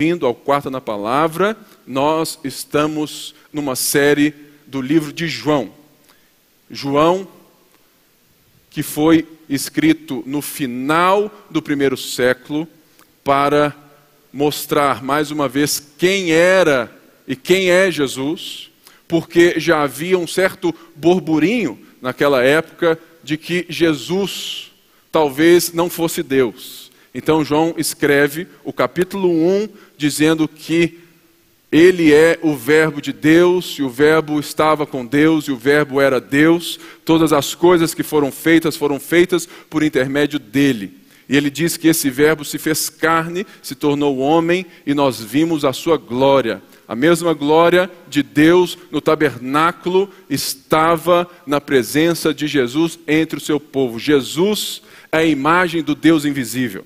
Vindo ao quarto na palavra, nós estamos numa série do livro de João. João, que foi escrito no final do primeiro século para mostrar mais uma vez quem era e quem é Jesus, porque já havia um certo burburinho naquela época de que Jesus talvez não fosse Deus. Então João escreve o capítulo 1 dizendo que ele é o Verbo de Deus, e o Verbo estava com Deus, e o Verbo era Deus. Todas as coisas que foram feitas foram feitas por intermédio dele. E ele diz que esse Verbo se fez carne, se tornou homem, e nós vimos a sua glória. A mesma glória de Deus no tabernáculo estava na presença de Jesus entre o seu povo. Jesus é a imagem do Deus invisível.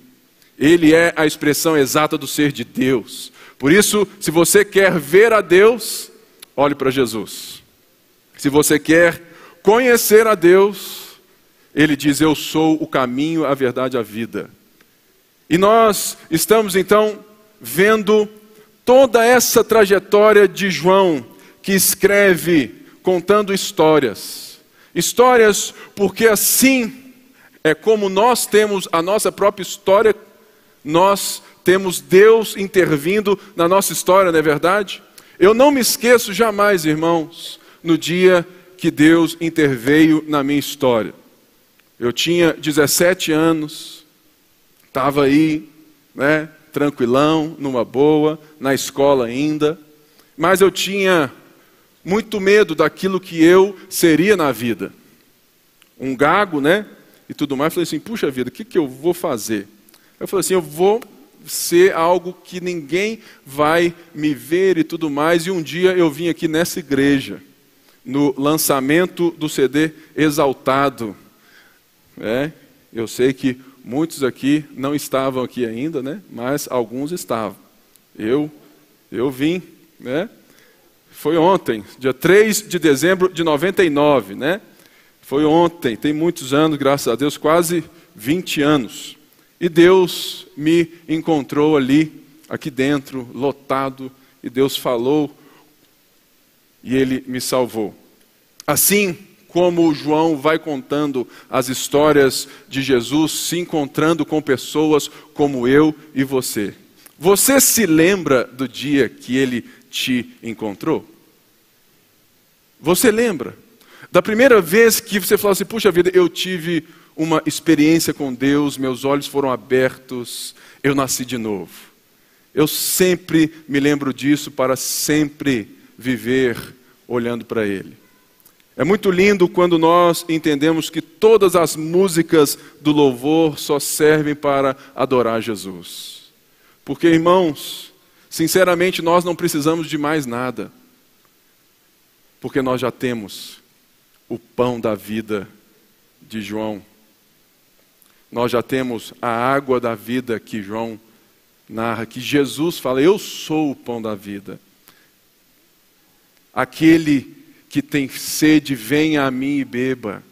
Ele é a expressão exata do ser de Deus. Por isso, se você quer ver a Deus, olhe para Jesus. Se você quer conhecer a Deus, ele diz: Eu sou o caminho, a verdade a vida. E nós estamos então vendo toda essa trajetória de João, que escreve contando histórias. Histórias porque assim é como nós temos a nossa própria história, nós temos Deus intervindo na nossa história, não é verdade? Eu não me esqueço jamais, irmãos, no dia que Deus interveio na minha história. Eu tinha 17 anos, estava aí, né, tranquilão, numa boa, na escola ainda, mas eu tinha muito medo daquilo que eu seria na vida. Um gago, né? E tudo mais. Falei assim: puxa vida, o que, que eu vou fazer? Eu falei assim: eu vou ser algo que ninguém vai me ver e tudo mais. E um dia eu vim aqui nessa igreja, no lançamento do CD Exaltado. É, eu sei que muitos aqui não estavam aqui ainda, né? Mas alguns estavam. Eu, eu vim, né? Foi ontem, dia 3 de dezembro de 99, né? Foi ontem, tem muitos anos, graças a Deus, quase 20 anos. E Deus me encontrou ali, aqui dentro, lotado, e Deus falou e ele me salvou. Assim como João vai contando as histórias de Jesus, se encontrando com pessoas como eu e você. Você se lembra do dia que ele te encontrou? Você lembra? Da primeira vez que você falou assim: puxa vida, eu tive uma experiência com Deus, meus olhos foram abertos, eu nasci de novo. Eu sempre me lembro disso para sempre viver olhando para Ele. É muito lindo quando nós entendemos que todas as músicas do louvor só servem para adorar Jesus. Porque, irmãos, sinceramente, nós não precisamos de mais nada. Porque nós já temos o pão da vida de João nós já temos a água da vida que João narra, que Jesus fala: Eu sou o pão da vida. Aquele que tem sede, venha a mim e beba.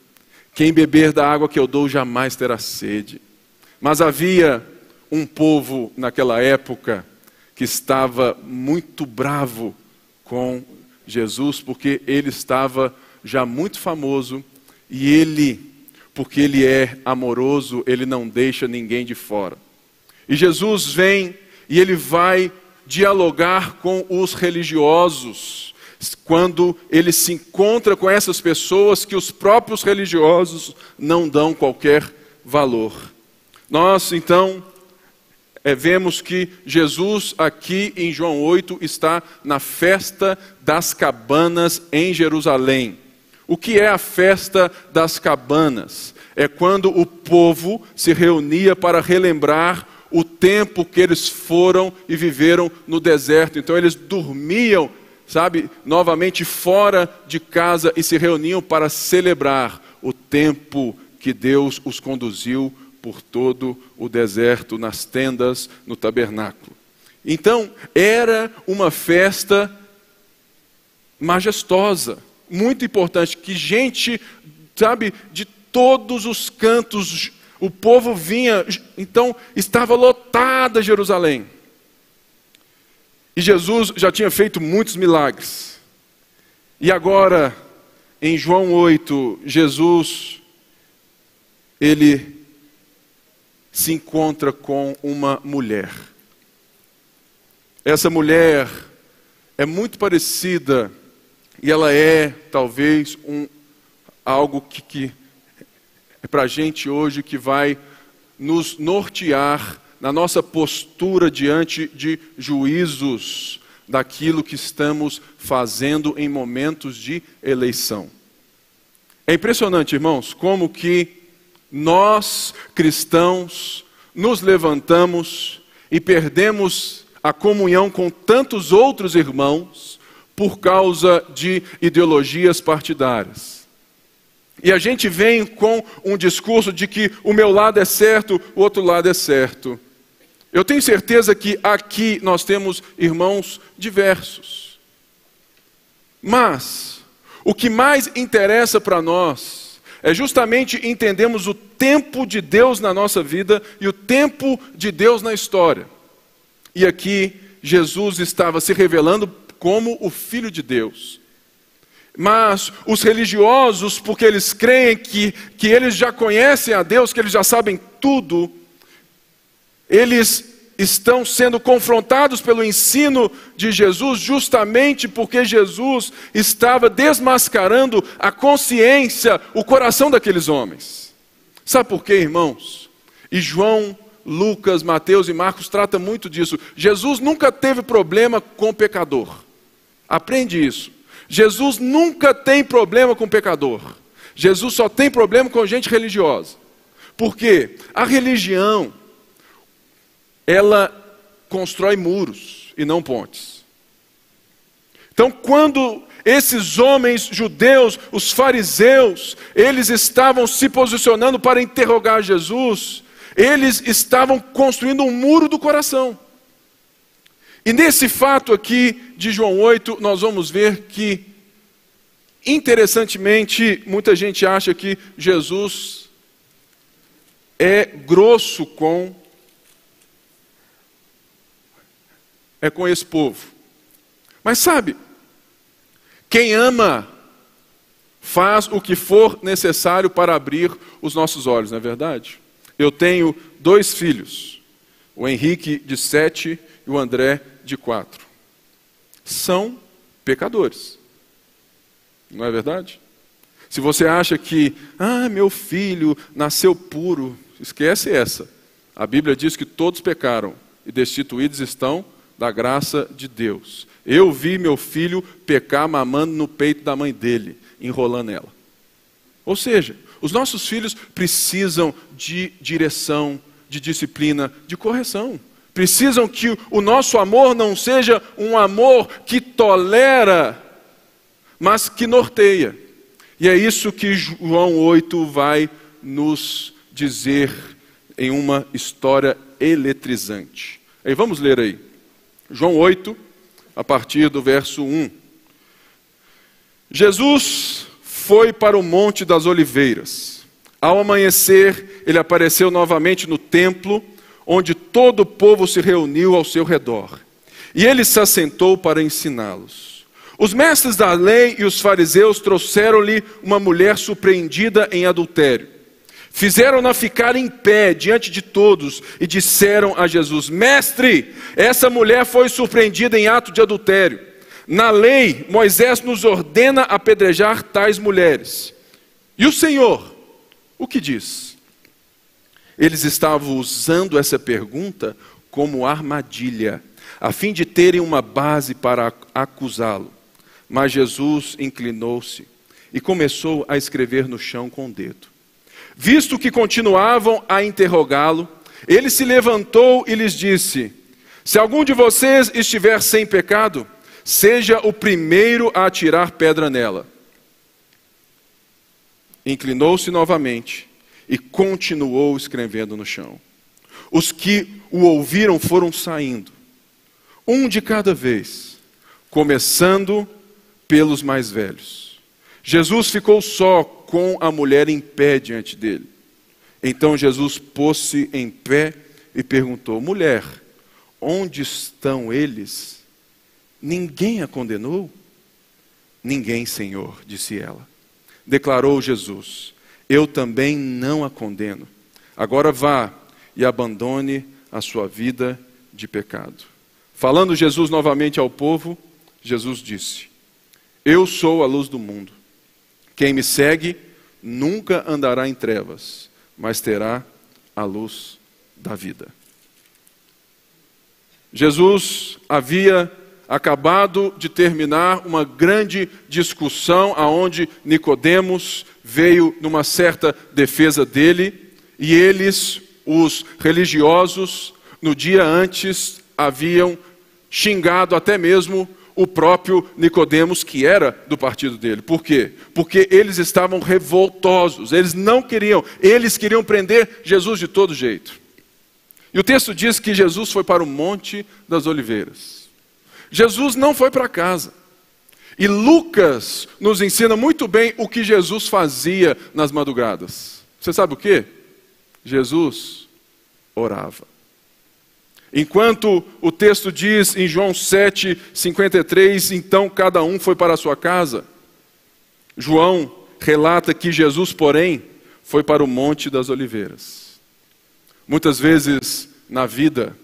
Quem beber da água que eu dou jamais terá sede. Mas havia um povo naquela época que estava muito bravo com Jesus, porque ele estava já muito famoso e ele porque Ele é amoroso, Ele não deixa ninguém de fora. E Jesus vem e Ele vai dialogar com os religiosos, quando ele se encontra com essas pessoas que os próprios religiosos não dão qualquer valor. Nós, então, é, vemos que Jesus, aqui em João 8, está na festa das cabanas em Jerusalém. O que é a festa das cabanas? É quando o povo se reunia para relembrar o tempo que eles foram e viveram no deserto. Então eles dormiam, sabe, novamente fora de casa e se reuniam para celebrar o tempo que Deus os conduziu por todo o deserto, nas tendas, no tabernáculo. Então, era uma festa majestosa muito importante, que gente, sabe, de todos os cantos, o povo vinha, então estava lotada Jerusalém. E Jesus já tinha feito muitos milagres. E agora, em João 8, Jesus, ele se encontra com uma mulher. Essa mulher é muito parecida e ela é talvez um algo que, que é para a gente hoje que vai nos nortear na nossa postura diante de juízos daquilo que estamos fazendo em momentos de eleição. É impressionante, irmãos, como que nós cristãos nos levantamos e perdemos a comunhão com tantos outros irmãos por causa de ideologias partidárias. E a gente vem com um discurso de que o meu lado é certo, o outro lado é certo. Eu tenho certeza que aqui nós temos irmãos diversos. Mas, o que mais interessa para nós é justamente entendermos o tempo de Deus na nossa vida e o tempo de Deus na história. E aqui, Jesus estava se revelando como o Filho de Deus. Mas os religiosos, porque eles creem que, que eles já conhecem a Deus, que eles já sabem tudo, eles estão sendo confrontados pelo ensino de Jesus, justamente porque Jesus estava desmascarando a consciência, o coração daqueles homens. Sabe por quê, irmãos? E João Lucas, Mateus e Marcos tratam muito disso. Jesus nunca teve problema com o pecador. Aprende isso. Jesus nunca tem problema com pecador. Jesus só tem problema com gente religiosa. Por quê? A religião, ela constrói muros e não pontes. Então, quando esses homens judeus, os fariseus, eles estavam se posicionando para interrogar Jesus, eles estavam construindo um muro do coração. E nesse fato aqui de João 8, nós vamos ver que, interessantemente, muita gente acha que Jesus é grosso com é com esse povo. Mas sabe, quem ama faz o que for necessário para abrir os nossos olhos, não é verdade? Eu tenho dois filhos, o Henrique de sete e o André de quatro. São pecadores. Não é verdade? Se você acha que, ah, meu filho nasceu puro, esquece essa. A Bíblia diz que todos pecaram e destituídos estão da graça de Deus. Eu vi meu filho pecar mamando no peito da mãe dele, enrolando ela. Ou seja, os nossos filhos precisam de direção, de disciplina, de correção. Precisam que o nosso amor não seja um amor que tolera, mas que norteia. E é isso que João 8 vai nos dizer em uma história eletrizante. Aí vamos ler aí. João 8, a partir do verso 1. Jesus foi para o Monte das Oliveiras. Ao amanhecer, ele apareceu novamente no templo onde todo o povo se reuniu ao seu redor. E ele se assentou para ensiná-los. Os mestres da lei e os fariseus trouxeram-lhe uma mulher surpreendida em adultério. Fizeram-na ficar em pé diante de todos e disseram a Jesus: Mestre, essa mulher foi surpreendida em ato de adultério. Na lei, Moisés nos ordena apedrejar tais mulheres. E o Senhor, o que diz? Eles estavam usando essa pergunta como armadilha, a fim de terem uma base para acusá-lo. Mas Jesus inclinou-se e começou a escrever no chão com o dedo. Visto que continuavam a interrogá-lo, ele se levantou e lhes disse: Se algum de vocês estiver sem pecado, seja o primeiro a atirar pedra nela. Inclinou-se novamente e continuou escrevendo no chão. Os que o ouviram foram saindo, um de cada vez, começando pelos mais velhos. Jesus ficou só com a mulher em pé diante dele. Então Jesus pôs-se em pé e perguntou: Mulher, onde estão eles? ninguém a condenou? Ninguém, Senhor, disse ela. Declarou Jesus: Eu também não a condeno. Agora vá e abandone a sua vida de pecado. Falando Jesus novamente ao povo, Jesus disse: Eu sou a luz do mundo. Quem me segue nunca andará em trevas, mas terá a luz da vida. Jesus havia acabado de terminar uma grande discussão aonde Nicodemos veio numa certa defesa dele e eles, os religiosos, no dia antes haviam xingado até mesmo o próprio Nicodemos, que era do partido dele. Por quê? Porque eles estavam revoltosos, eles não queriam, eles queriam prender Jesus de todo jeito. E o texto diz que Jesus foi para o Monte das Oliveiras. Jesus não foi para casa. E Lucas nos ensina muito bem o que Jesus fazia nas madrugadas. Você sabe o que? Jesus orava. Enquanto o texto diz em João 7, 53, então cada um foi para a sua casa. João relata que Jesus, porém, foi para o Monte das Oliveiras. Muitas vezes na vida,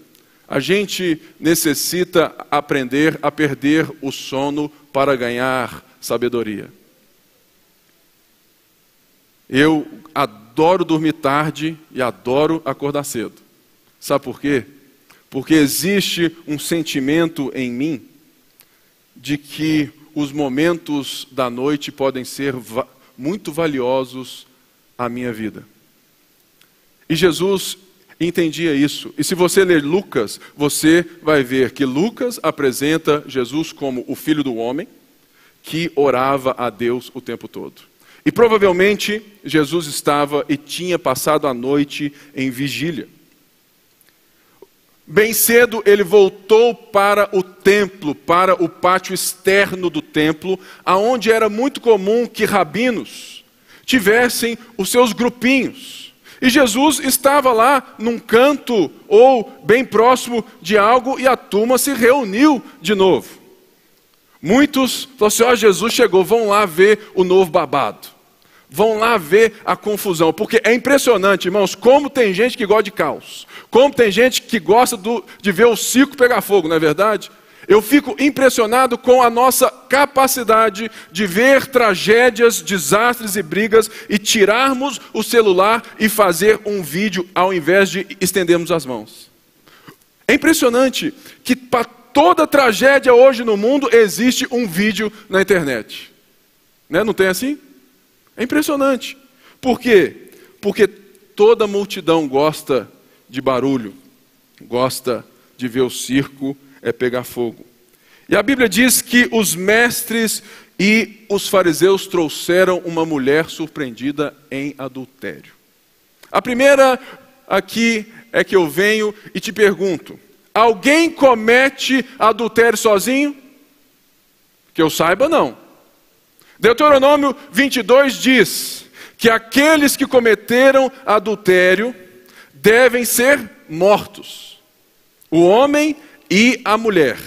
a gente necessita aprender a perder o sono para ganhar sabedoria. Eu adoro dormir tarde e adoro acordar cedo. Sabe por quê? porque existe um sentimento em mim de que os momentos da noite podem ser va muito valiosos à minha vida. E Jesus entendia isso. E se você ler Lucas, você vai ver que Lucas apresenta Jesus como o filho do homem que orava a Deus o tempo todo. E provavelmente Jesus estava e tinha passado a noite em vigília. Bem cedo ele voltou para o templo, para o pátio externo do templo, aonde era muito comum que rabinos tivessem os seus grupinhos. E Jesus estava lá num canto ou bem próximo de algo e a turma se reuniu de novo. Muitos falaram assim: Ó, oh, Jesus chegou, vão lá ver o novo babado. Vão lá ver a confusão, porque é impressionante, irmãos, como tem gente que gosta de caos, como tem gente que gosta do, de ver o circo pegar fogo, não é verdade? Eu fico impressionado com a nossa capacidade de ver tragédias, desastres e brigas e tirarmos o celular e fazer um vídeo ao invés de estendermos as mãos. É impressionante que para toda tragédia hoje no mundo existe um vídeo na internet. Né? Não tem assim? É impressionante. Por quê? Porque toda multidão gosta de barulho, gosta de ver o circo é pegar fogo. E a Bíblia diz que os mestres e os fariseus trouxeram uma mulher surpreendida em adultério. A primeira aqui é que eu venho e te pergunto: alguém comete adultério sozinho? Que eu saiba, não. Deuteronômio 22 diz que aqueles que cometeram adultério devem ser mortos, o homem e a mulher.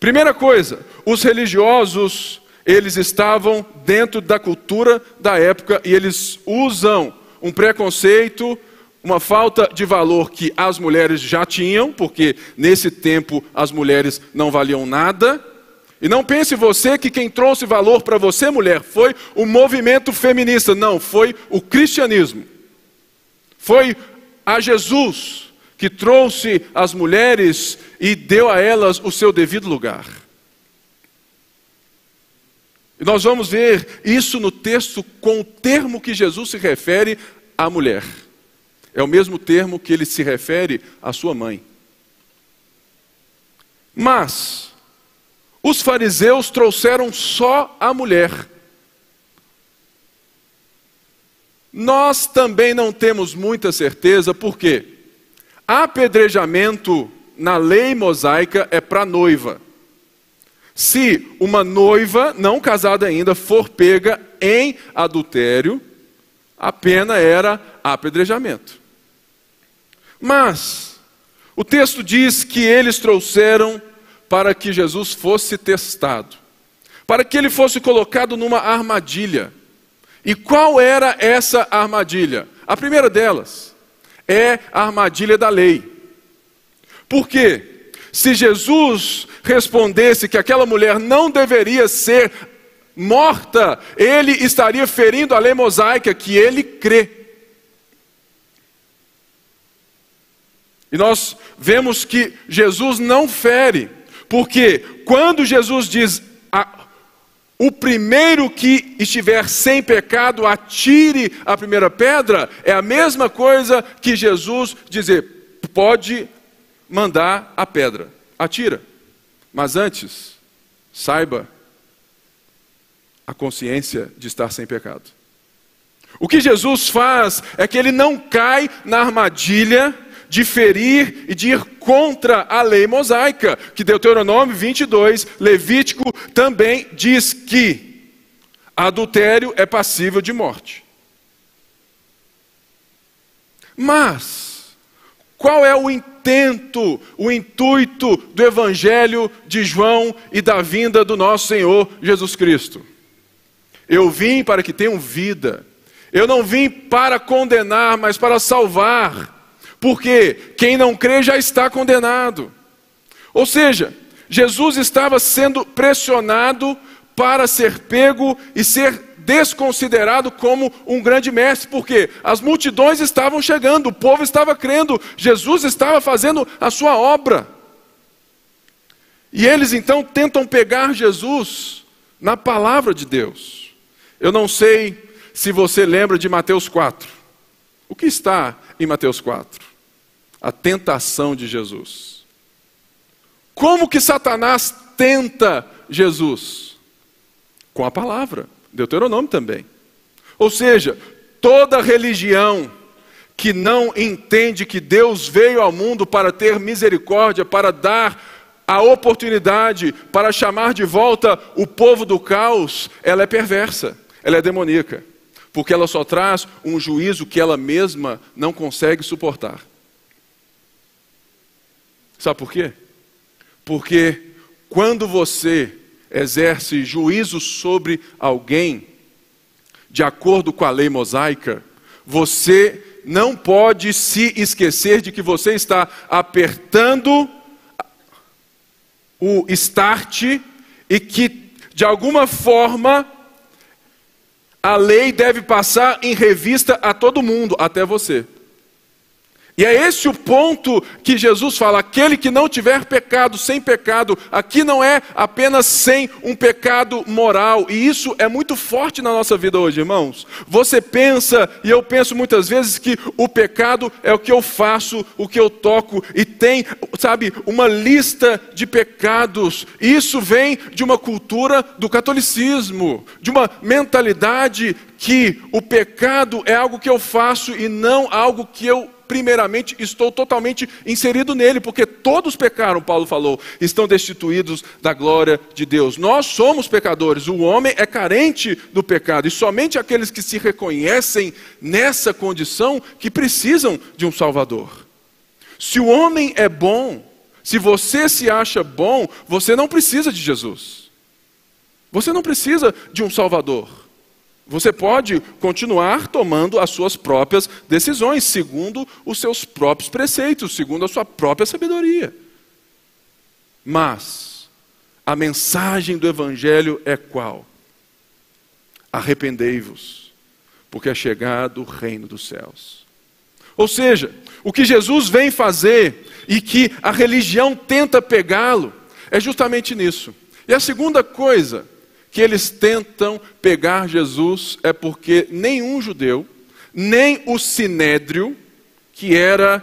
Primeira coisa, os religiosos, eles estavam dentro da cultura da época e eles usam um preconceito, uma falta de valor que as mulheres já tinham, porque nesse tempo as mulheres não valiam nada e não pense você que quem trouxe valor para você, mulher, foi o movimento feminista. Não, foi o cristianismo. Foi a Jesus que trouxe as mulheres e deu a elas o seu devido lugar. E nós vamos ver isso no texto com o termo que Jesus se refere à mulher. É o mesmo termo que ele se refere à sua mãe. Mas, os fariseus trouxeram só a mulher. Nós também não temos muita certeza, porque apedrejamento na lei mosaica é para noiva. Se uma noiva não casada ainda for pega em adultério, a pena era apedrejamento. Mas o texto diz que eles trouxeram para que Jesus fosse testado, para que ele fosse colocado numa armadilha. E qual era essa armadilha? A primeira delas é a armadilha da lei. Por quê? Se Jesus respondesse que aquela mulher não deveria ser morta, ele estaria ferindo a lei mosaica que ele crê. E nós vemos que Jesus não fere, porque quando Jesus diz o primeiro que estiver sem pecado, atire a primeira pedra, é a mesma coisa que Jesus dizer, pode mandar a pedra, atira. Mas antes, saiba a consciência de estar sem pecado. O que Jesus faz é que ele não cai na armadilha de ferir e de ir contra a lei mosaica, que Deuteronômio 22, Levítico também diz que adultério é passível de morte. Mas, qual é o intento, o intuito do Evangelho de João e da vinda do nosso Senhor Jesus Cristo? Eu vim para que tenham vida. Eu não vim para condenar, mas para salvar. Porque quem não crê já está condenado. Ou seja, Jesus estava sendo pressionado para ser pego e ser desconsiderado como um grande mestre, porque as multidões estavam chegando, o povo estava crendo, Jesus estava fazendo a sua obra. E eles então tentam pegar Jesus na palavra de Deus. Eu não sei se você lembra de Mateus 4. O que está em Mateus 4? A tentação de Jesus. Como que Satanás tenta Jesus? Com a palavra. Deuteronômio também. Ou seja, toda religião que não entende que Deus veio ao mundo para ter misericórdia, para dar a oportunidade, para chamar de volta o povo do caos, ela é perversa ela é demoníaca, porque ela só traz um juízo que ela mesma não consegue suportar. Sabe por quê? Porque quando você exerce juízo sobre alguém, de acordo com a lei mosaica, você não pode se esquecer de que você está apertando o start e que, de alguma forma, a lei deve passar em revista a todo mundo, até você. E é esse o ponto que Jesus fala: aquele que não tiver pecado, sem pecado, aqui não é apenas sem um pecado moral, e isso é muito forte na nossa vida hoje, irmãos. Você pensa, e eu penso muitas vezes, que o pecado é o que eu faço, o que eu toco, e tem, sabe, uma lista de pecados. Isso vem de uma cultura do catolicismo, de uma mentalidade que o pecado é algo que eu faço e não algo que eu primeiramente estou totalmente inserido nele, porque todos pecaram, Paulo falou, estão destituídos da glória de Deus. Nós somos pecadores, o homem é carente do pecado, e somente aqueles que se reconhecem nessa condição que precisam de um Salvador. Se o homem é bom, se você se acha bom, você não precisa de Jesus. Você não precisa de um Salvador. Você pode continuar tomando as suas próprias decisões, segundo os seus próprios preceitos, segundo a sua própria sabedoria. Mas a mensagem do Evangelho é qual? Arrependei-vos, porque é chegado o reino dos céus. Ou seja, o que Jesus vem fazer e que a religião tenta pegá-lo é justamente nisso. E a segunda coisa que eles tentam pegar Jesus é porque nenhum judeu, nem o sinédrio, que era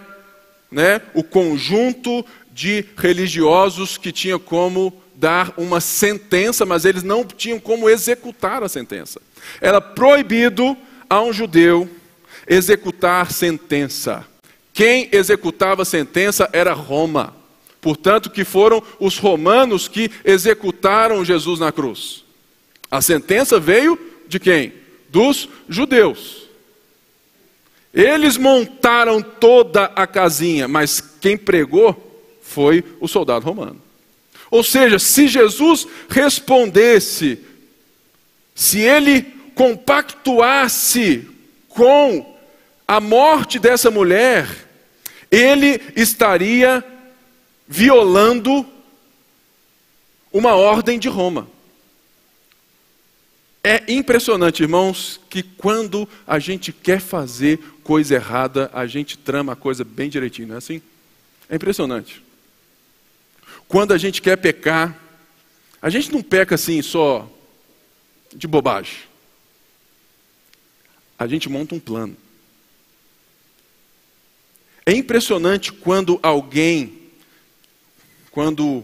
né, o conjunto de religiosos que tinha como dar uma sentença, mas eles não tinham como executar a sentença. Era proibido a um judeu executar sentença. Quem executava sentença era Roma. Portanto, que foram os romanos que executaram Jesus na cruz. A sentença veio de quem? Dos judeus. Eles montaram toda a casinha, mas quem pregou foi o soldado romano. Ou seja, se Jesus respondesse, se ele compactuasse com a morte dessa mulher, ele estaria violando uma ordem de Roma. É impressionante, irmãos, que quando a gente quer fazer coisa errada, a gente trama a coisa bem direitinho, não é assim? É impressionante. Quando a gente quer pecar, a gente não peca assim só de bobagem. A gente monta um plano. É impressionante quando alguém, quando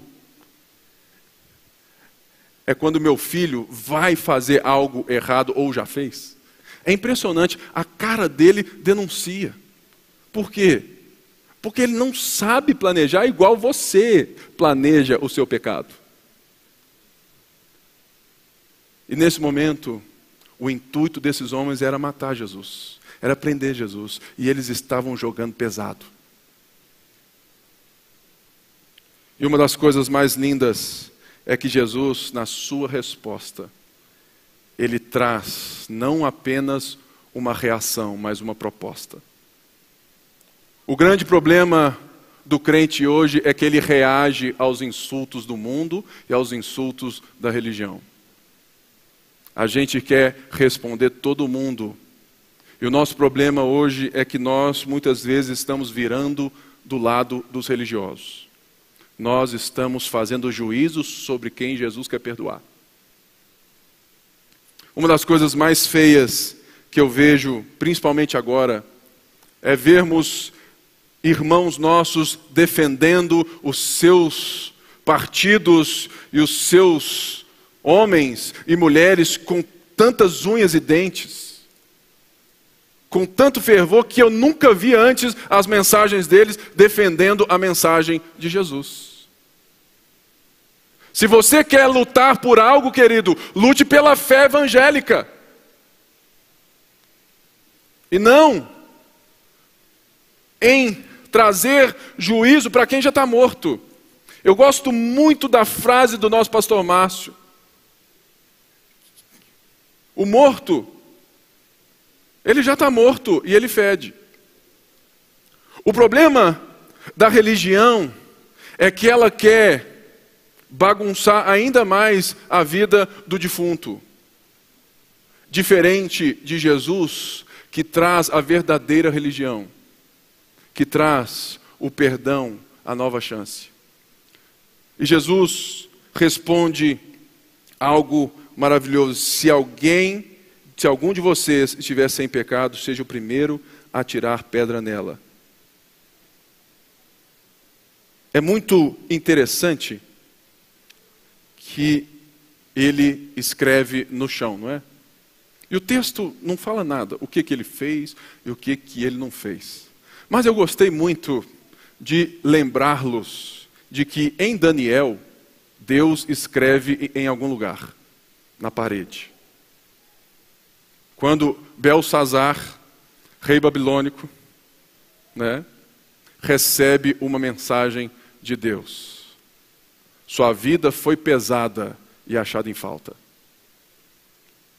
é quando meu filho vai fazer algo errado ou já fez. É impressionante, a cara dele denuncia. Por quê? Porque ele não sabe planejar igual você planeja o seu pecado. E nesse momento, o intuito desses homens era matar Jesus, era prender Jesus, e eles estavam jogando pesado. E uma das coisas mais lindas é que Jesus, na sua resposta, ele traz não apenas uma reação, mas uma proposta. O grande problema do crente hoje é que ele reage aos insultos do mundo e aos insultos da religião. A gente quer responder todo mundo. E o nosso problema hoje é que nós muitas vezes estamos virando do lado dos religiosos. Nós estamos fazendo juízos sobre quem Jesus quer perdoar. Uma das coisas mais feias que eu vejo, principalmente agora, é vermos irmãos nossos defendendo os seus partidos e os seus homens e mulheres com tantas unhas e dentes, com tanto fervor que eu nunca vi antes as mensagens deles defendendo a mensagem de Jesus. Se você quer lutar por algo, querido, lute pela fé evangélica. E não em trazer juízo para quem já está morto. Eu gosto muito da frase do nosso pastor Márcio. O morto, ele já está morto e ele fede. O problema da religião é que ela quer bagunçar ainda mais a vida do defunto. Diferente de Jesus, que traz a verdadeira religião que traz o perdão, a nova chance. E Jesus responde algo maravilhoso: se alguém, se algum de vocês estiver sem pecado, seja o primeiro a tirar pedra nela. É muito interessante que ele escreve no chão, não é? E o texto não fala nada, o que, que ele fez e o que, que ele não fez. Mas eu gostei muito de lembrá-los de que em Daniel, Deus escreve em algum lugar, na parede. Quando Belsazar, rei babilônico, né, recebe uma mensagem de Deus. Sua vida foi pesada e achada em falta.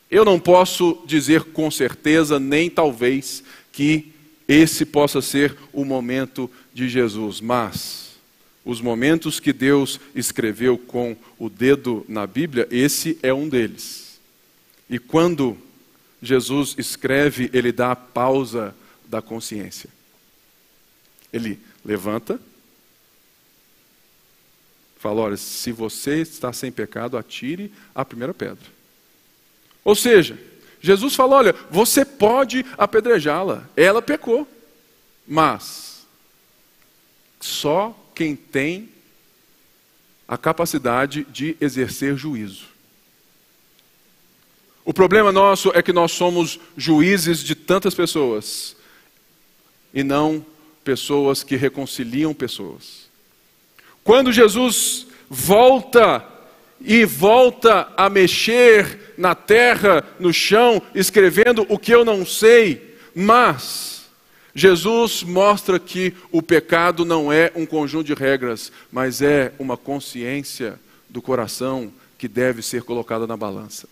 Eu não posso dizer com certeza, nem talvez, que esse possa ser o momento de Jesus. Mas os momentos que Deus escreveu com o dedo na Bíblia, esse é um deles. E quando Jesus escreve, ele dá a pausa da consciência. Ele levanta, fala: olha, se você está sem pecado, atire a primeira pedra. Ou seja, Jesus falou: olha, você pode apedrejá-la, ela pecou, mas só quem tem a capacidade de exercer juízo. O problema nosso é que nós somos juízes de tantas pessoas e não pessoas que reconciliam pessoas. Quando Jesus volta e volta a mexer na terra, no chão, escrevendo o que eu não sei, mas Jesus mostra que o pecado não é um conjunto de regras, mas é uma consciência do coração que deve ser colocada na balança.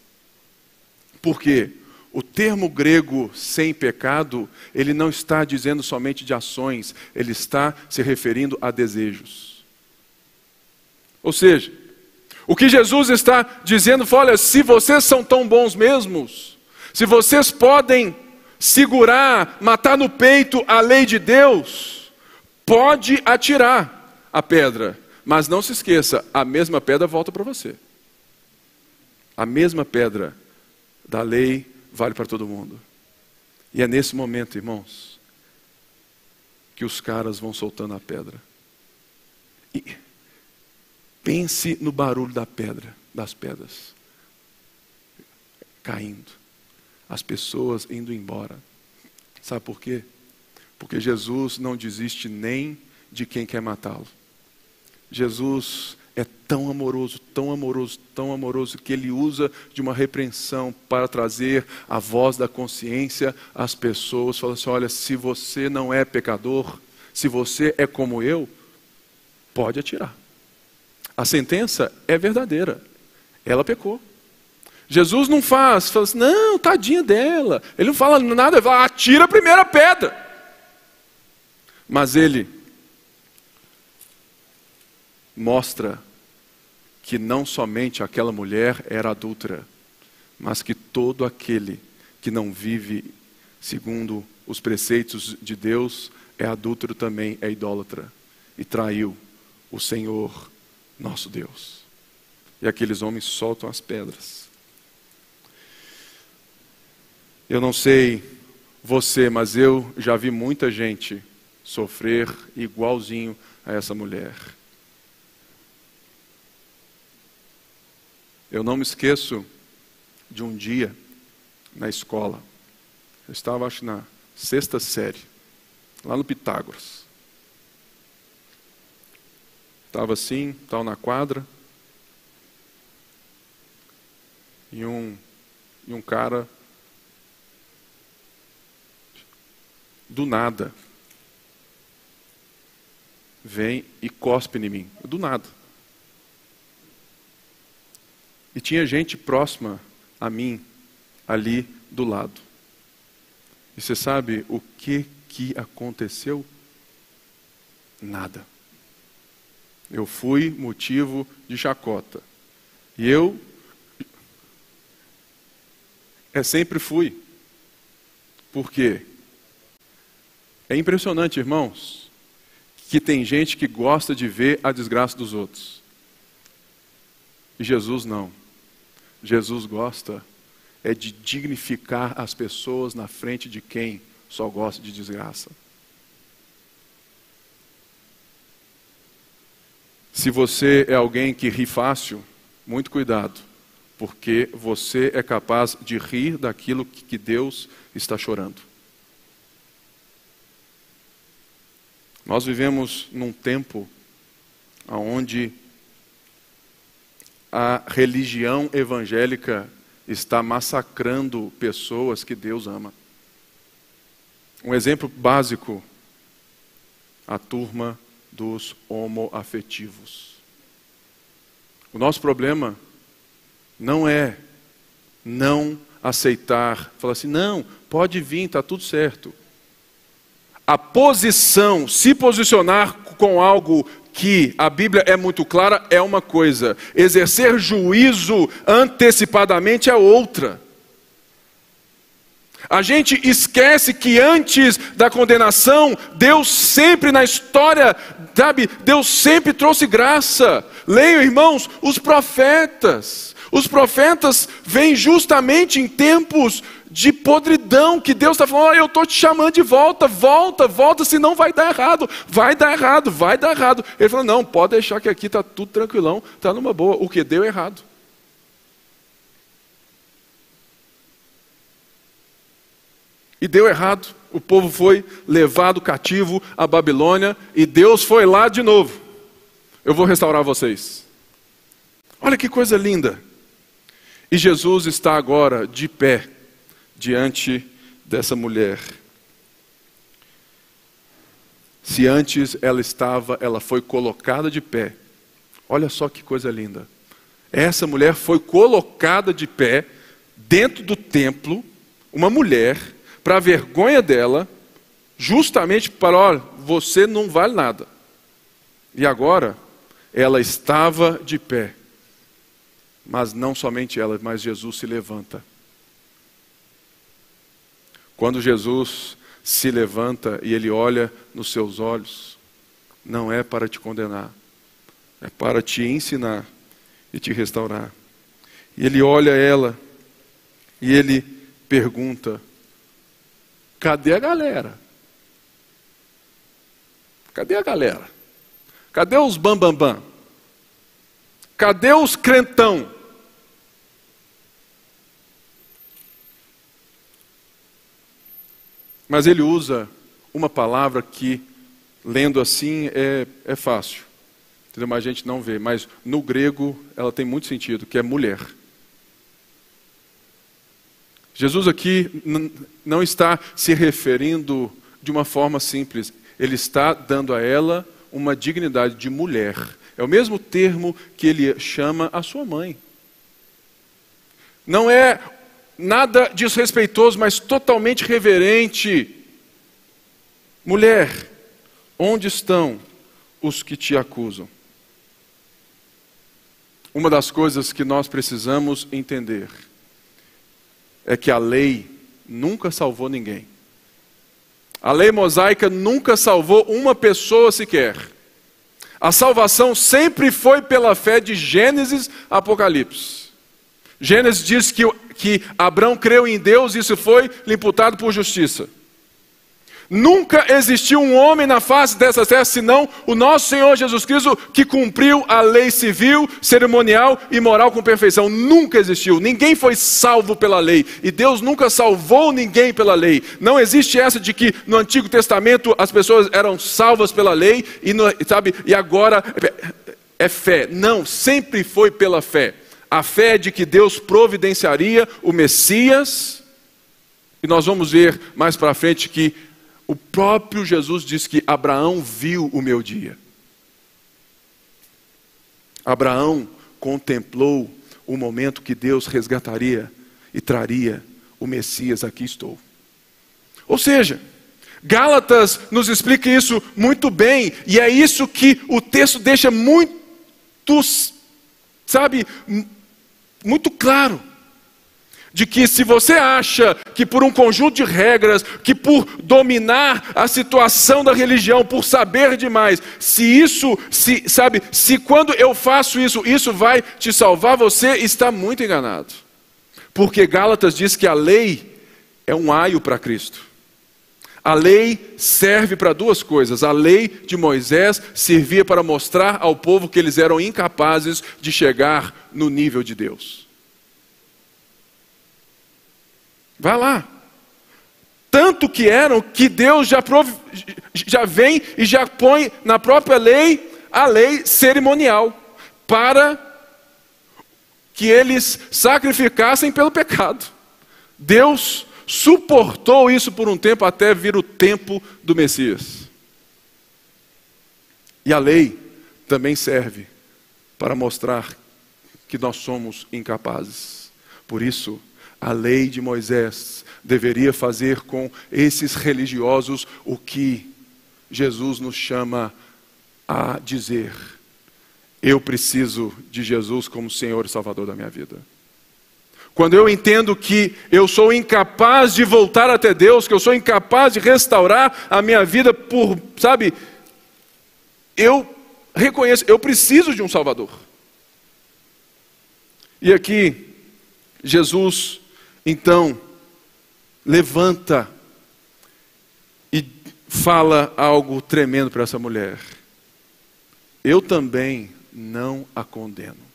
Por quê? O termo grego sem pecado, ele não está dizendo somente de ações, ele está se referindo a desejos. Ou seja, o que Jesus está dizendo foi: olha, se vocês são tão bons mesmos, se vocês podem segurar, matar no peito a lei de Deus, pode atirar a pedra, mas não se esqueça, a mesma pedra volta para você. A mesma pedra da lei vale para todo mundo. E é nesse momento, irmãos, que os caras vão soltando a pedra. E pense no barulho da pedra, das pedras caindo. As pessoas indo embora. Sabe por quê? Porque Jesus não desiste nem de quem quer matá-lo. Jesus é tão amoroso, tão amoroso, tão amoroso, que ele usa de uma repreensão para trazer a voz da consciência às pessoas. Fala assim: olha, se você não é pecador, se você é como eu, pode atirar. A sentença é verdadeira. Ela pecou. Jesus não faz, fala assim, não, tadinha dela. Ele não fala nada, ele fala, atira a primeira pedra. Mas ele mostra que não somente aquela mulher era adúltera, mas que todo aquele que não vive segundo os preceitos de Deus é adúltero também, é idólatra e traiu o Senhor nosso Deus. E aqueles homens soltam as pedras. Eu não sei você, mas eu já vi muita gente sofrer igualzinho a essa mulher. Eu não me esqueço de um dia na escola. Eu estava, acho, na sexta série, lá no Pitágoras. Estava assim, tal na quadra. E um, e um cara, do nada, vem e cospe em mim. Do nada. E tinha gente próxima a mim, ali do lado. E você sabe o que, que aconteceu? Nada. Eu fui motivo de chacota. E eu é sempre fui. Por quê? É impressionante, irmãos, que tem gente que gosta de ver a desgraça dos outros. E Jesus não. Jesus gosta é de dignificar as pessoas na frente de quem só gosta de desgraça. Se você é alguém que ri fácil, muito cuidado, porque você é capaz de rir daquilo que Deus está chorando. Nós vivemos num tempo onde a religião evangélica está massacrando pessoas que Deus ama. Um exemplo básico, a turma dos homoafetivos. O nosso problema não é não aceitar, falar assim, não, pode vir, está tudo certo. A posição, se posicionar com algo que a Bíblia é muito clara é uma coisa, exercer juízo antecipadamente é outra. A gente esquece que antes da condenação, Deus sempre na história, sabe, Deus sempre trouxe graça. Leiam, irmãos, os profetas. Os profetas vêm justamente em tempos de podridão que Deus está falando: oh, eu estou te chamando de volta, volta, volta, senão vai dar errado, vai dar errado, vai dar errado. Ele falou: não, pode deixar que aqui está tudo tranquilão, está numa boa. O que deu errado. E deu errado. O povo foi levado cativo à Babilônia e Deus foi lá de novo. Eu vou restaurar vocês. Olha que coisa linda. E Jesus está agora de pé diante dessa mulher. Se antes ela estava, ela foi colocada de pé. Olha só que coisa linda. Essa mulher foi colocada de pé dentro do templo, uma mulher, para a vergonha dela, justamente para, olha, você não vale nada. E agora, ela estava de pé. Mas não somente ela, mas Jesus se levanta. Quando Jesus se levanta e ele olha nos seus olhos, não é para te condenar, é para te ensinar e te restaurar. E ele olha ela e ele pergunta: cadê a galera? Cadê a galera? Cadê os bambambam? Bam, bam? Cadê os crentão? Mas ele usa uma palavra que, lendo assim, é, é fácil. Entendeu? Mas a gente não vê. Mas no grego ela tem muito sentido, que é mulher. Jesus aqui não está se referindo de uma forma simples. Ele está dando a ela uma dignidade de mulher. É o mesmo termo que ele chama a sua mãe. Não é nada desrespeitoso, mas totalmente reverente. Mulher, onde estão os que te acusam? Uma das coisas que nós precisamos entender é que a lei nunca salvou ninguém. A lei mosaica nunca salvou uma pessoa sequer. A salvação sempre foi pela fé de Gênesis a Apocalipse. Gênesis diz que, que Abraão creu em Deus e isso foi imputado por justiça. Nunca existiu um homem na face dessa terra senão o nosso Senhor Jesus Cristo que cumpriu a lei civil, cerimonial e moral com perfeição. Nunca existiu. Ninguém foi salvo pela lei e Deus nunca salvou ninguém pela lei. Não existe essa de que no Antigo Testamento as pessoas eram salvas pela lei e no, sabe e agora é fé. Não, sempre foi pela fé. A fé de que Deus providenciaria o Messias. E nós vamos ver mais para frente que o próprio Jesus diz que Abraão viu o meu dia. Abraão contemplou o momento que Deus resgataria e traria o Messias, aqui estou. Ou seja, Gálatas nos explica isso muito bem, e é isso que o texto deixa muito, sabe, muito claro de que se você acha que por um conjunto de regras, que por dominar a situação da religião, por saber demais, se isso, se sabe, se quando eu faço isso, isso vai te salvar, você está muito enganado. Porque Gálatas diz que a lei é um aio para Cristo. A lei serve para duas coisas. A lei de Moisés servia para mostrar ao povo que eles eram incapazes de chegar no nível de Deus. Vai lá. Tanto que eram que Deus já, prov... já vem e já põe na própria lei a lei cerimonial para que eles sacrificassem pelo pecado. Deus suportou isso por um tempo até vir o tempo do Messias. E a lei também serve para mostrar que nós somos incapazes. Por isso, a lei de Moisés deveria fazer com esses religiosos o que Jesus nos chama a dizer. Eu preciso de Jesus como Senhor e Salvador da minha vida. Quando eu entendo que eu sou incapaz de voltar até Deus, que eu sou incapaz de restaurar a minha vida por, sabe, eu reconheço, eu preciso de um Salvador. E aqui, Jesus então, levanta e fala algo tremendo para essa mulher. Eu também não a condeno.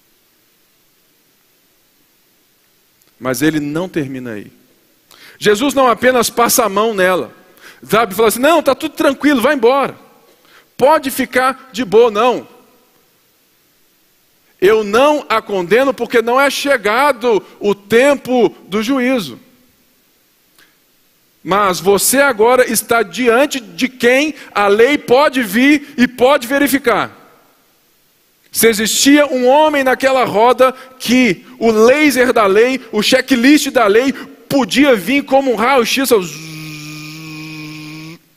Mas ele não termina aí. Jesus não apenas passa a mão nela, sabe, fala assim: não, está tudo tranquilo, vai embora. Pode ficar de boa, não. Eu não a condeno porque não é chegado o tempo do juízo. Mas você agora está diante de quem a lei pode vir e pode verificar. Se existia um homem naquela roda que o laser da lei, o checklist da lei, podia vir como um raio-x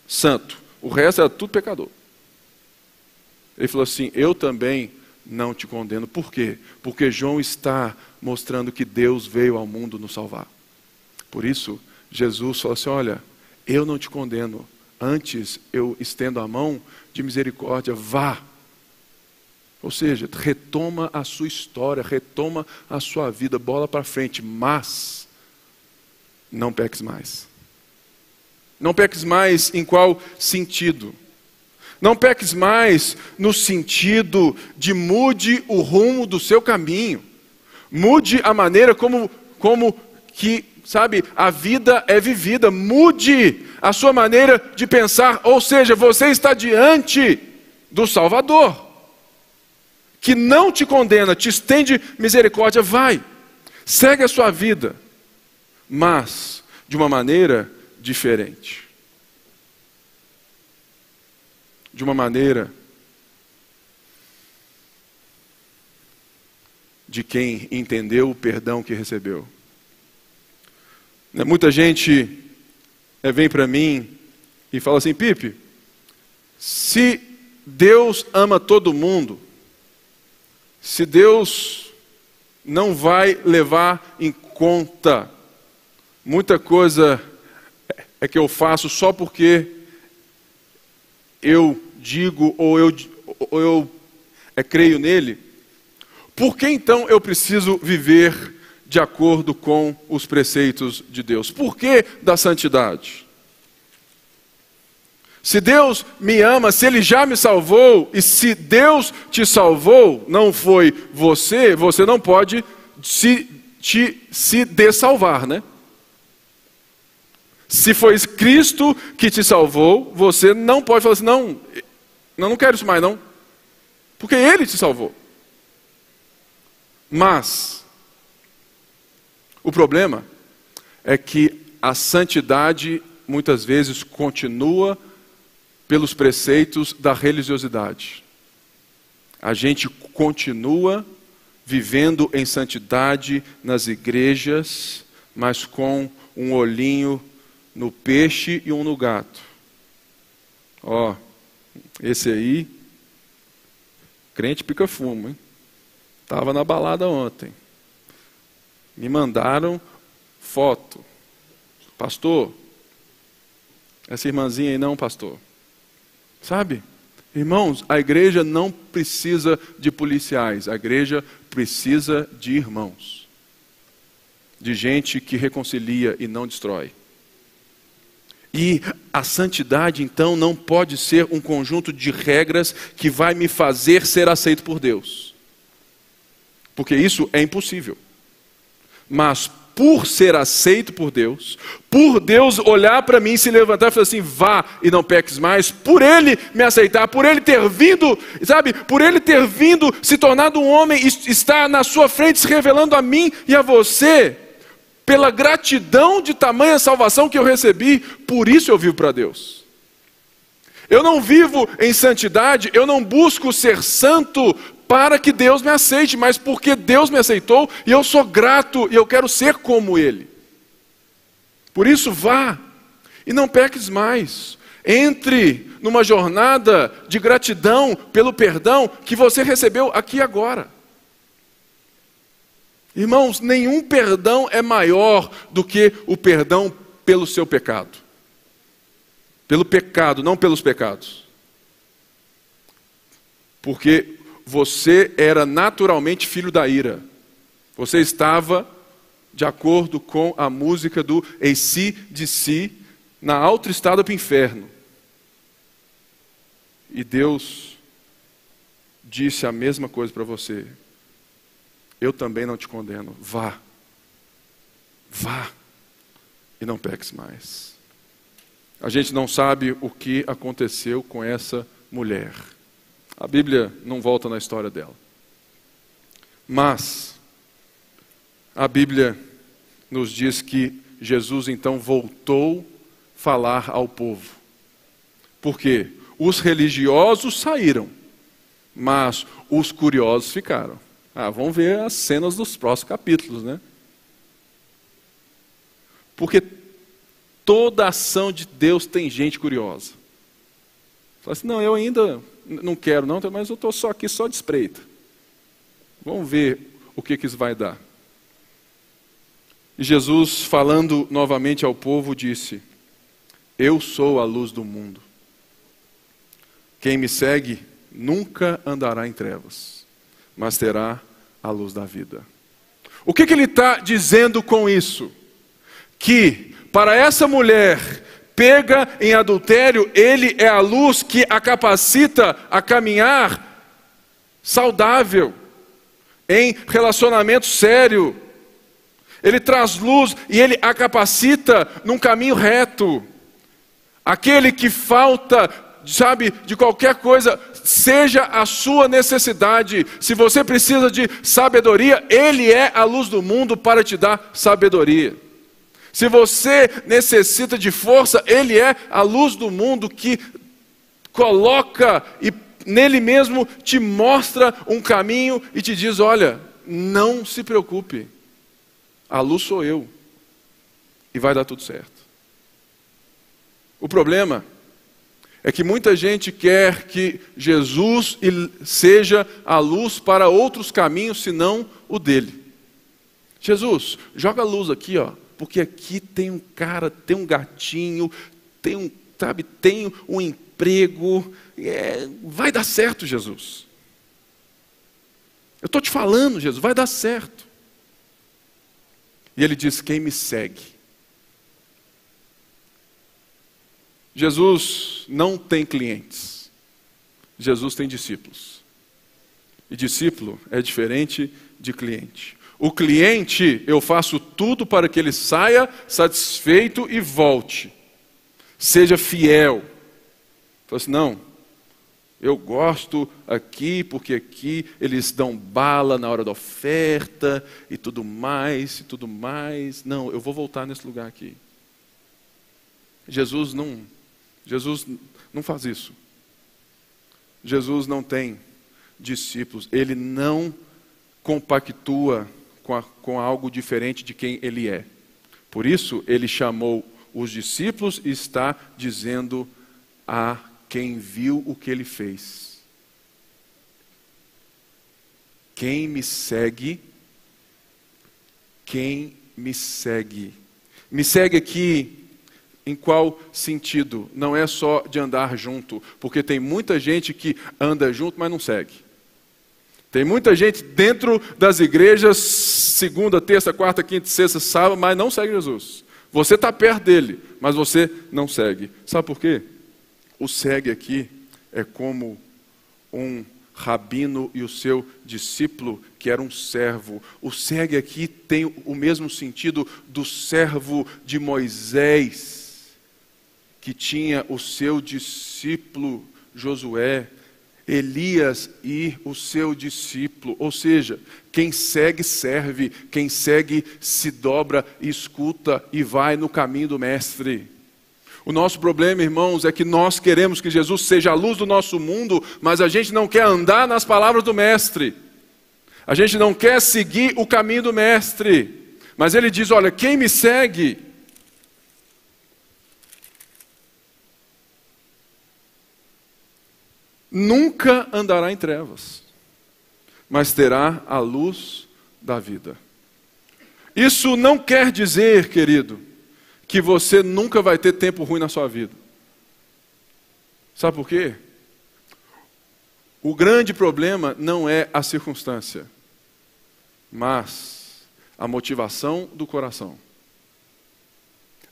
santo. O resto era tudo pecador. Ele falou assim: Eu também não te condeno. Por quê? Porque João está mostrando que Deus veio ao mundo nos salvar. Por isso, Jesus falou assim: Olha, eu não te condeno. Antes eu estendo a mão de misericórdia, vá ou seja, retoma a sua história, retoma a sua vida, bola para frente, mas não peques mais. Não peques mais em qual sentido? Não peques mais no sentido de mude o rumo do seu caminho. Mude a maneira como, como que, sabe, a vida é vivida. Mude a sua maneira de pensar. Ou seja, você está diante do Salvador que não te condena, te estende misericórdia, vai, segue a sua vida, mas de uma maneira diferente. De uma maneira de quem entendeu o perdão que recebeu. Né, muita gente é, vem para mim e fala assim: Pipe, se Deus ama todo mundo, se Deus não vai levar em conta muita coisa é que eu faço só porque eu digo ou eu, ou eu é, creio nele, por que então eu preciso viver de acordo com os preceitos de Deus? Por que da santidade? Se Deus me ama, se Ele já me salvou, e se Deus te salvou, não foi você, você não pode se, te, se dessalvar, né? Se foi Cristo que te salvou, você não pode falar assim, não, não, não quero isso mais não, porque Ele te salvou. Mas, o problema é que a santidade muitas vezes continua pelos preceitos da religiosidade. A gente continua vivendo em santidade nas igrejas, mas com um olhinho no peixe e um no gato. Ó, esse aí, crente pica fumo, hein? Estava na balada ontem. Me mandaram foto. Pastor, essa irmãzinha aí não, pastor. Sabe? Irmãos, a igreja não precisa de policiais, a igreja precisa de irmãos, de gente que reconcilia e não destrói. E a santidade, então, não pode ser um conjunto de regras que vai me fazer ser aceito por Deus, porque isso é impossível. Mas por ser aceito por Deus, por Deus olhar para mim, se levantar e falar assim: vá e não peques mais, por Ele me aceitar, por Ele ter vindo, sabe, por Ele ter vindo, se tornado um homem, está na sua frente, se revelando a mim e a você, pela gratidão de tamanha salvação que eu recebi, por isso eu vivo para Deus. Eu não vivo em santidade, eu não busco ser santo para que Deus me aceite, mas porque Deus me aceitou e eu sou grato e eu quero ser como Ele. Por isso, vá e não peques mais. Entre numa jornada de gratidão pelo perdão que você recebeu aqui agora. Irmãos, nenhum perdão é maior do que o perdão pelo seu pecado. Pelo pecado, não pelos pecados. Porque você era naturalmente filho da ira. Você estava de acordo com a música do Eici de si, na autoestrada para o inferno. E Deus disse a mesma coisa para você. Eu também não te condeno. Vá. Vá. E não peques mais. A gente não sabe o que aconteceu com essa mulher. A Bíblia não volta na história dela. Mas a Bíblia nos diz que Jesus então voltou falar ao povo. Porque os religiosos saíram, mas os curiosos ficaram. Ah, vamos ver as cenas dos próximos capítulos, né? Porque toda ação de Deus tem gente curiosa. Fala assim, não, eu ainda não quero não, mas eu estou só aqui só de espreita. Vamos ver o que, que isso vai dar. E Jesus, falando novamente ao povo, disse: Eu sou a luz do mundo. Quem me segue nunca andará em trevas, mas terá a luz da vida. O que, que ele está dizendo com isso? Que para essa mulher pega em adultério, ele é a luz que a capacita a caminhar saudável, em relacionamento sério. Ele traz luz e ele a capacita num caminho reto. Aquele que falta, sabe, de qualquer coisa, seja a sua necessidade. Se você precisa de sabedoria, ele é a luz do mundo para te dar sabedoria. Se você necessita de força, Ele é a luz do mundo que coloca e nele mesmo te mostra um caminho e te diz: olha, não se preocupe, a luz sou eu e vai dar tudo certo. O problema é que muita gente quer que Jesus seja a luz para outros caminhos senão o dele. Jesus, joga a luz aqui, ó porque aqui tem um cara, tem um gatinho, tem um, sabe, tem um emprego, é, vai dar certo, Jesus. Eu estou te falando, Jesus, vai dar certo. E ele diz: Quem me segue? Jesus não tem clientes, Jesus tem discípulos. E discípulo é diferente de cliente. O cliente, eu faço tudo para que ele saia satisfeito e volte. Seja fiel. Fala assim, não, eu gosto aqui porque aqui eles dão bala na hora da oferta e tudo mais, e tudo mais. Não, eu vou voltar nesse lugar aqui. Jesus não, Jesus não faz isso. Jesus não tem discípulos, ele não compactua com, a, com algo diferente de quem ele é. Por isso, ele chamou os discípulos e está dizendo a quem viu o que ele fez: Quem me segue, quem me segue. Me segue aqui em qual sentido? Não é só de andar junto, porque tem muita gente que anda junto, mas não segue. Tem muita gente dentro das igrejas, segunda, terça, quarta, quinta, sexta, sábado, mas não segue Jesus. Você está perto dele, mas você não segue. Sabe por quê? O segue aqui é como um rabino e o seu discípulo, que era um servo. O segue aqui tem o mesmo sentido do servo de Moisés, que tinha o seu discípulo Josué, Elias e o seu discípulo, ou seja, quem segue serve, quem segue se dobra, escuta e vai no caminho do Mestre. O nosso problema, irmãos, é que nós queremos que Jesus seja a luz do nosso mundo, mas a gente não quer andar nas palavras do Mestre, a gente não quer seguir o caminho do Mestre, mas ele diz: Olha, quem me segue, nunca andará em trevas, mas terá a luz da vida. Isso não quer dizer, querido, que você nunca vai ter tempo ruim na sua vida. Sabe por quê? O grande problema não é a circunstância, mas a motivação do coração.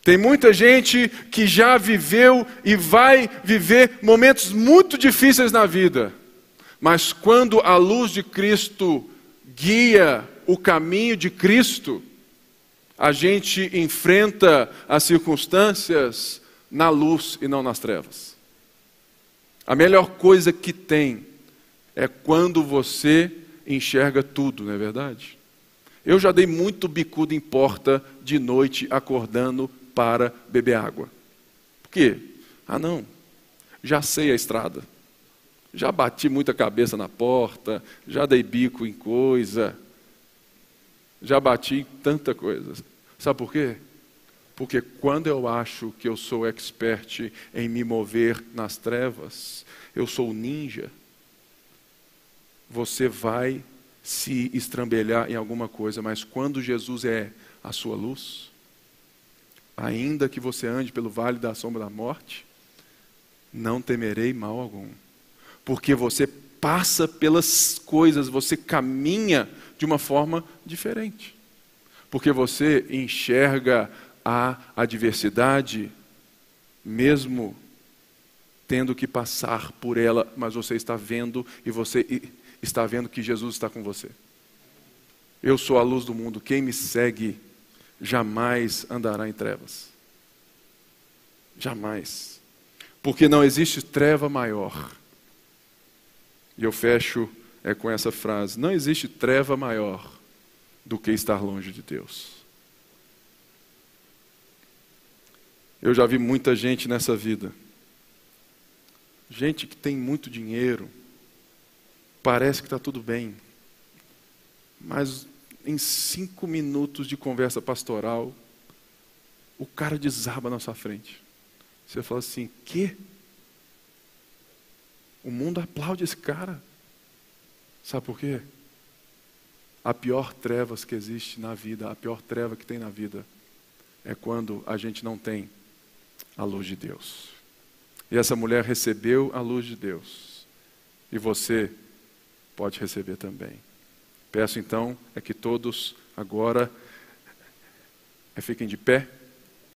Tem muita gente que já viveu e vai viver momentos muito difíceis na vida, mas quando a luz de Cristo guia o caminho de Cristo, a gente enfrenta as circunstâncias na luz e não nas trevas. A melhor coisa que tem é quando você enxerga tudo, não é verdade? Eu já dei muito bicudo em porta de noite acordando para beber água. quê? Ah, não, já sei a estrada. Já bati muita cabeça na porta, já dei bico em coisa, já bati em tanta coisa. Sabe por quê? Porque quando eu acho que eu sou expert em me mover nas trevas, eu sou ninja, você vai se estrambelhar em alguma coisa, mas quando Jesus é a sua luz, ainda que você ande pelo vale da sombra da morte, não temerei mal algum, porque você passa pelas coisas, você caminha de uma forma diferente, porque você enxerga a adversidade, mesmo tendo que passar por ela, mas você está vendo e você está vendo que Jesus está com você. Eu sou a luz do mundo, quem me segue jamais andará em trevas. Jamais. Porque não existe treva maior. E eu fecho é com essa frase: não existe treva maior do que estar longe de Deus. Eu já vi muita gente nessa vida. Gente que tem muito dinheiro, parece que está tudo bem, mas em cinco minutos de conversa pastoral, o cara desaba na sua frente. Você fala assim: que? O mundo aplaude esse cara. Sabe por quê? A pior trevas que existe na vida, a pior treva que tem na vida, é quando a gente não tem a luz de Deus. E essa mulher recebeu a luz de Deus. E você pode receber também. Peço então é que todos agora é, fiquem de pé.